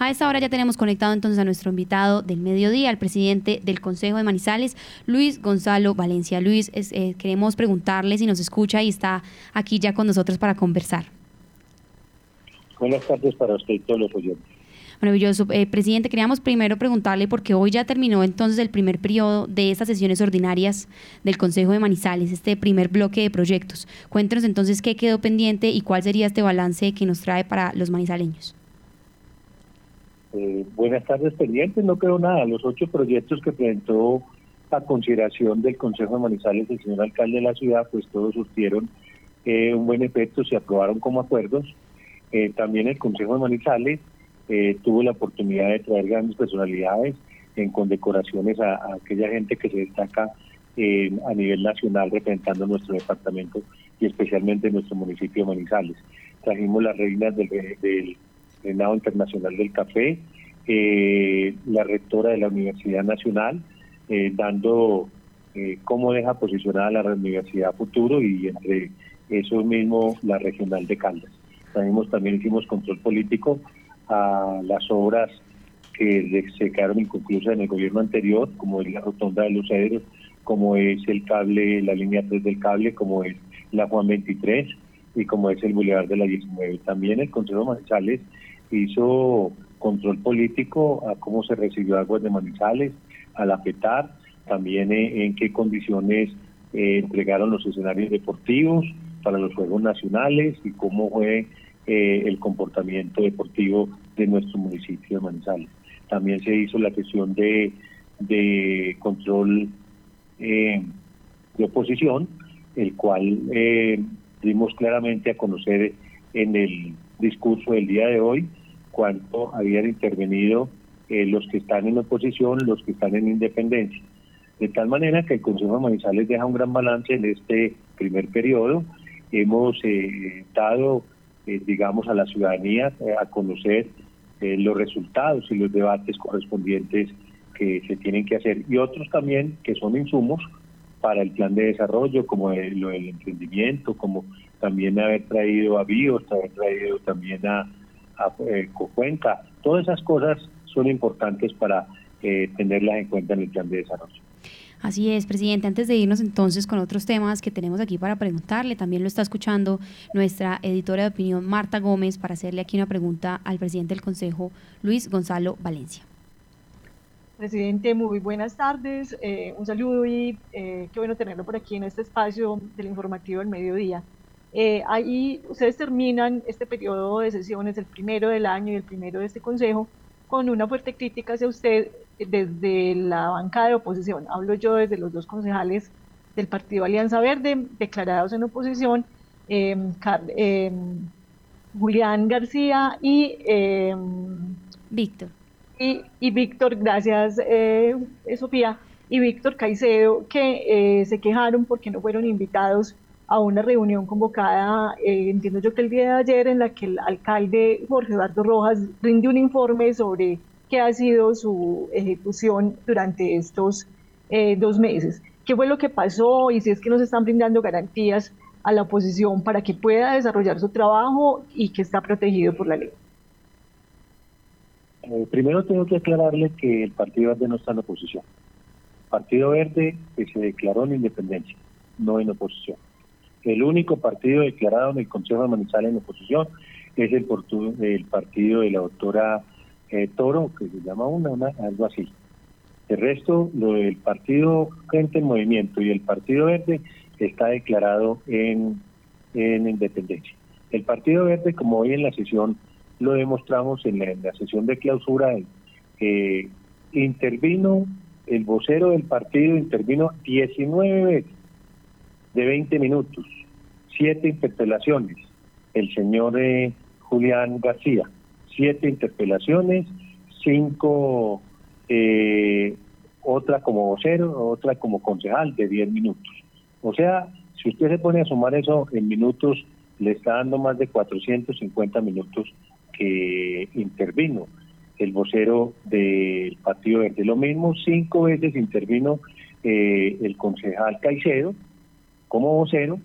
A esta hora ya tenemos conectado entonces a nuestro invitado del mediodía, al presidente del Consejo de Manizales, Luis Gonzalo Valencia. Luis, eh, queremos preguntarle si nos escucha y está aquí ya con nosotros para conversar. Buenas tardes para usted y todos los oyentes. Maravilloso. Eh, presidente, queríamos primero preguntarle, porque hoy ya terminó entonces el primer periodo de estas sesiones ordinarias del Consejo de Manizales, este primer bloque de proyectos. Cuéntenos entonces qué quedó pendiente y cuál sería este balance que nos trae para los manizaleños. Eh, buenas tardes, pendientes. No quedó nada. Los ocho proyectos que presentó a consideración del Consejo de Manizales el señor alcalde de la ciudad, pues todos surtieron eh, un buen efecto, se aprobaron como acuerdos. Eh, también el Consejo de Manizales tuvo la oportunidad de traer grandes personalidades en condecoraciones a, aquella gente que se destaca a nivel nacional representando nuestro departamento y especialmente nuestro municipio de Manizales. Trajimos las reinas del, del Senado Internacional del Café, eh, la rectora de la Universidad Nacional, eh, dando eh, cómo deja posicionada la Universidad Futuro y entre eso mismo la Regional de Caldas. También, también hicimos control político a las obras que se quedaron inconclusas en el gobierno anterior, como es la Rotonda de los Cedros, como es el cable, la línea 3 del cable, como es la Juan 23 y como es el Boulevard de la 19. También el Consejo Manizales hizo control político a cómo se recibió Aguas de Manizales, a la también en, qué condiciones eh, entregaron los escenarios deportivos para los Juegos Nacionales y cómo fue eh, el comportamiento deportivo de nuestro municipio de Manizales. También se hizo la sesión de, de control eh, de oposición, el cual dimos claramente a conocer en el discurso del día de hoy cuánto habían intervenido eh, los que están en oposición, los que están en independencia. De tal manera que el Consejo de Manizales deja un gran balance en este primer periodo. Hemos eh, dado, eh, digamos, a la ciudadanía a conocer los resultados y los debates correspondientes que se tienen que hacer y otros también que son insumos para el plan de desarrollo, como lo del emprendimiento, como también haber traído a BIOS, haber traído también a, a eh, Cocuenca. Todas esas cosas son importantes para eh, tenerlas en cuenta en el plan de desarrollo. Así es, presidente. Antes de irnos entonces con otros temas que tenemos aquí para preguntarle, también lo está escuchando nuestra editora de opinión, Marta Gómez, para hacerle aquí una pregunta al presidente del Consejo, Luis Gonzalo Valencia. Presidente, muy buenas tardes. Eh, un saludo y eh, qué bueno tenerlo por aquí en este espacio del informativo del mediodía. Eh, ahí ustedes terminan este periodo de sesiones, el primero del año y el primero de este consejo, con una fuerte crítica hacia usted desde la bancada de oposición. Hablo yo desde los dos concejales del Partido Alianza Verde, declarados en oposición, em, Julián García y... Em, Víctor y, Víctor, gracias eh, Sofía, y Víctor Caicedo, que eh, se quejaron porque no fueron invitados a una reunión convocada, eh, entiendo yo que el día de ayer, en la que el alcalde Jorge Eduardo Rojas rinde un informe sobre qué ha sido su ejecución durante estos dos meses. ¿Qué fue lo que pasó y si es que nos están brindando garantías a la oposición para que pueda desarrollar su trabajo y que está protegido por la ley? Eh, primero tengo que aclararle que el Partido Verde no está en oposición. Partido Verde que se declaró en independencia, no en oposición. El único partido declarado en el Consejo de en oposición es el, el partido de la doctora eh, Toro, que se llama una, algo así. El resto, lo del partido Gente en Movimiento y el Partido Verde está declarado en, en independencia. El Partido Verde, como hoy en la sesión lo demostramos en la, sesión de clausura, que intervino, el vocero del partido intervino 19 veces de 20 minutos, siete interpelaciones, el señor eh, Julián García, siete interpelaciones, cinco, eh, otra como vocero, otra como concejal de 10 minutos. O sea, si usted se pone a sumar eso en minutos, le está dando más de 450 minutos que intervino el vocero del Partido Verde. Lo mismo, cinco veces intervino eh, el concejal Caicedo como vocero,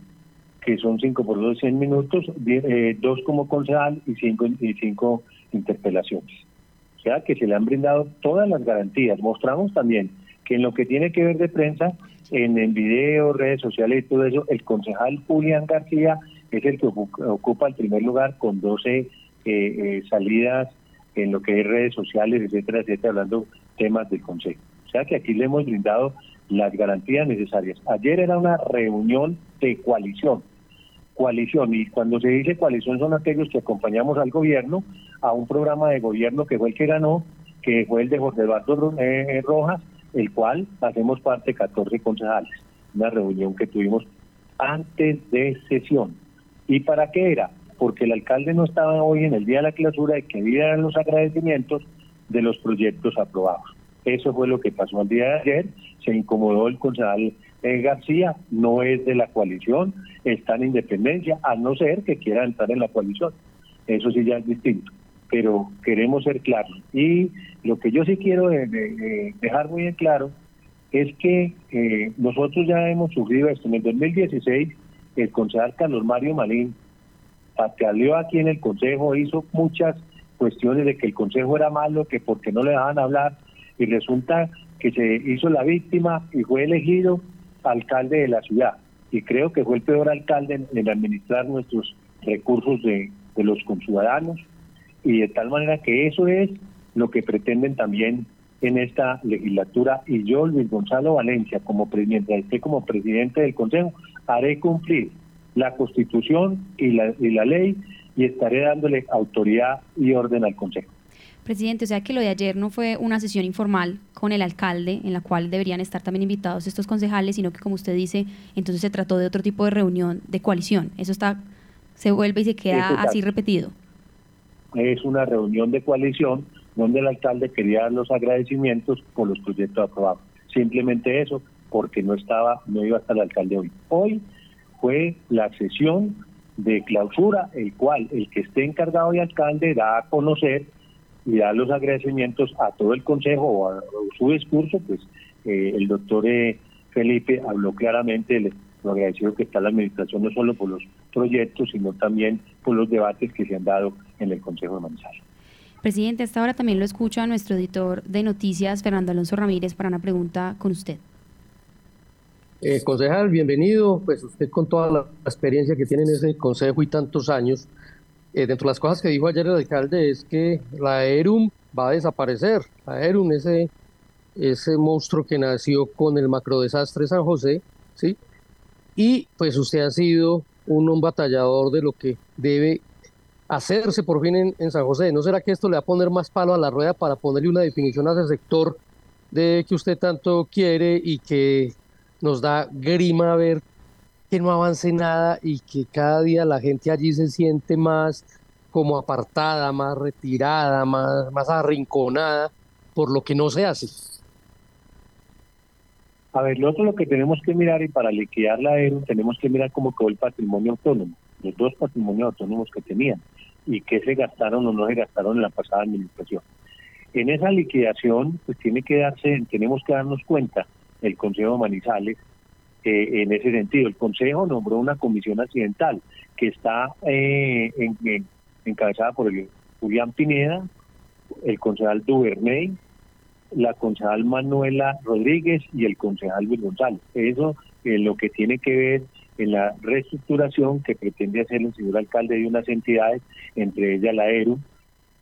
que son cinco por dos, 100 minutos, eh, dos como concejal y cinco, y cinco interpelaciones. O sea que se le han brindado todas las garantías. Mostramos también que en lo que tiene que ver de prensa, en, en video, redes sociales y todo eso, el concejal Julián García es el que ocupa el primer lugar con 12 eh, eh, salidas en lo que es redes sociales, etcétera, etcétera, hablando temas del Consejo. O sea que aquí le hemos brindado las garantías necesarias. Ayer era una reunión de coalición, coalición, y cuando se dice coalición son aquellos que acompañamos al gobierno a un programa de gobierno que fue el que ganó, que fue el de Jorge Eduardo eh, Rojas, el cual hacemos parte 14 concejales. Una reunión que tuvimos antes de sesión. ¿Y para qué era? Porque el alcalde no estaba hoy en el día de la clausura y quería los agradecimientos de los proyectos aprobados. Eso fue lo que pasó el día de ayer. Se incomodó el concejal eh, García, no es de la coalición, está en independencia, a no ser que quiera entrar en la coalición. Eso sí ya es distinto. Pero queremos ser claros. Y lo que yo sí quiero dejar muy en claro es que eh, nosotros ya hemos sufrido esto. En el 2016, el concejal Carlos Mario Malín patealeó aquí en el consejo, hizo muchas cuestiones de que el consejo era malo, que porque no le dejaban hablar, y resulta que se hizo la víctima y fue elegido alcalde de la ciudad. Y creo que fue el peor alcalde en, administrar nuestros recursos de, los conciudadanos. Y de tal manera que eso es lo que pretenden también en esta legislatura. Y yo, Luis Gonzalo Valencia, como presidente, como presidente del Consejo, haré cumplir la Constitución y la, y la ley y estaré dándole autoridad y orden al Consejo. Presidente, o sea que lo de ayer no fue una sesión informal con el alcalde en la cual deberían estar también invitados estos concejales, sino que como usted dice, entonces se trató de otro tipo de reunión de coalición. Eso está se vuelve y se queda así repetido. Es una reunión de coalición donde el alcalde quería dar los agradecimientos por los proyectos aprobados. Simplemente eso, porque no estaba, no iba hasta el alcalde hoy. Hoy fue la sesión de clausura, el cual el que esté encargado de alcalde da a conocer y da los agradecimientos a todo el consejo o a, su discurso, pues eh, el doctor eh, Felipe habló claramente de lo agradecido que está la administración no solo por los proyectos, sino también por los debates que se han dado en el Consejo de Manizales. Presidente, hasta ahora también lo escucha nuestro editor de noticias, Fernando Alonso Ramírez, para una pregunta con usted. Eh, concejal, bienvenido. Pues usted con toda la experiencia que tiene en ese consejo y tantos años, eh, dentro de las cosas que dijo ayer el alcalde es que la ERUM va a desaparecer. La ERUM, ese, ese monstruo que nació con el macrodesastre San José, ¿sí? Y pues usted ha sido un, batallador de lo que debe hacerse por fin en, en, San José. ¿No será que esto le va a poner más palo a la rueda para ponerle una definición a ese sector de que usted tanto quiere y que nos da grima ver que no avance nada y que cada día la gente allí se siente más como apartada, más retirada, más, más arrinconada por lo que no se hace. A ver, nosotros lo que tenemos que mirar y para liquidar la ERU tenemos que mirar cómo quedó el patrimonio autónomo, los dos patrimonios autónomos que tenían y qué se gastaron o no se gastaron en la pasada administración. En esa liquidación, pues tiene que darse, tenemos que darnos cuenta, el Consejo de Manizales, en ese sentido. El Consejo nombró una comisión accidental que está eh, encabezada por el Julián Pineda, el concejal Duvernay, la concejal Manuela Rodríguez y el concejal Luis González. Eso es lo que tiene que ver en la reestructuración que pretende hacer el señor alcalde de unas entidades, entre ellas la ERU,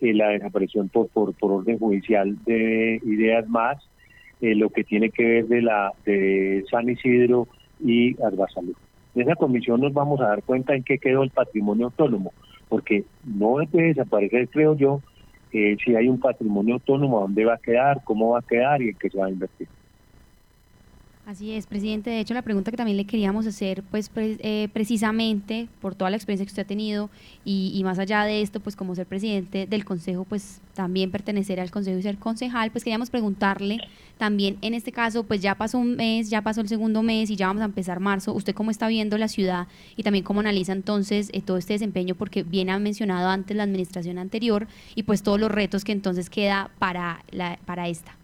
eh, la desaparición por, por, por orden judicial de ideas más, eh, lo que tiene que ver de la de San Isidro y Salud. En esa comisión nos vamos a dar cuenta en qué quedó el patrimonio autónomo, porque no puede desaparecer, creo yo, eh, si hay un patrimonio autónomo, dónde va a quedar, cómo va a quedar y en qué se va a invertir. Así es, presidente. De hecho, la pregunta que también le queríamos hacer, pues eh, precisamente por toda la experiencia que usted ha tenido y, y, más allá de esto, pues como ser presidente del consejo, pues también pertenecer al consejo y ser concejal, pues queríamos preguntarle también en este caso, pues ya pasó un mes, ya pasó el segundo mes y ya vamos a empezar marzo. ¿Usted cómo está viendo la ciudad y también cómo analiza entonces eh, todo este desempeño? Porque bien ha mencionado antes la administración anterior y pues todos los retos que entonces queda para, la, para esta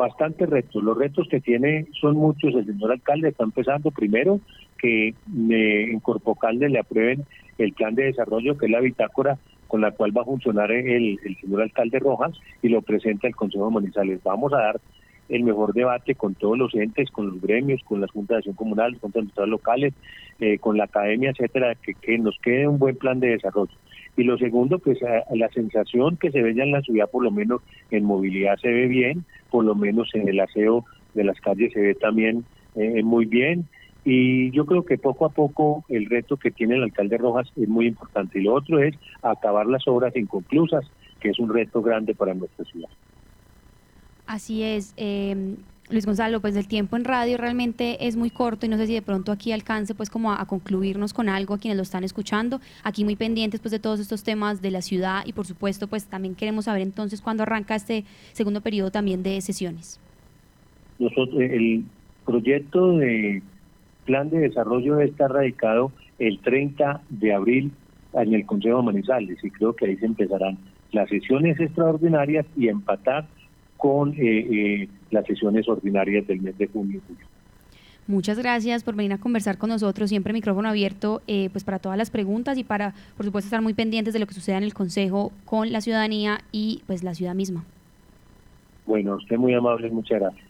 bastantes retos. Los retos que tiene son muchos. El señor alcalde está empezando primero que en Corpocalde le aprueben el plan de desarrollo, que es la bitácora con la cual va a funcionar el, el señor alcalde Rojas y lo presenta el Consejo de Manizales. Vamos a dar el mejor debate con todos los entes, con los gremios, con las juntas de acción comunal, con estados locales, eh, con la academia, etcétera, que nos quede un buen plan de desarrollo. Y lo segundo, pues la sensación que se ve ya en la ciudad, por lo menos en movilidad se ve bien, por lo menos en el aseo de las calles se ve también eh, muy bien. Y yo creo que poco a poco el reto que tiene el alcalde Rojas es muy importante. Y lo otro es acabar las obras inconclusas, que es un reto grande para nuestra ciudad. Así es. Eh, Luis Gonzalo, pues el tiempo en radio realmente es muy corto y no sé si de pronto aquí alcance pues como a, concluirnos con algo a quienes lo están escuchando. Aquí muy pendientes pues de todos estos temas de la ciudad y por supuesto pues también queremos saber entonces cuándo arranca este segundo periodo también de sesiones. Nosotros, el proyecto de plan de desarrollo está radicado el 30 de abril en el Consejo de Manizales y creo que ahí se empezarán las sesiones extraordinarias y empatar con eh, eh, las sesiones ordinarias del mes de junio y julio. Muchas gracias por venir a conversar con nosotros. Siempre micrófono abierto eh, pues para todas las preguntas y para, por supuesto, estar muy pendientes de lo que suceda en el Consejo con la ciudadanía y pues la ciudad misma. Bueno, usted muy amable, muchas gracias.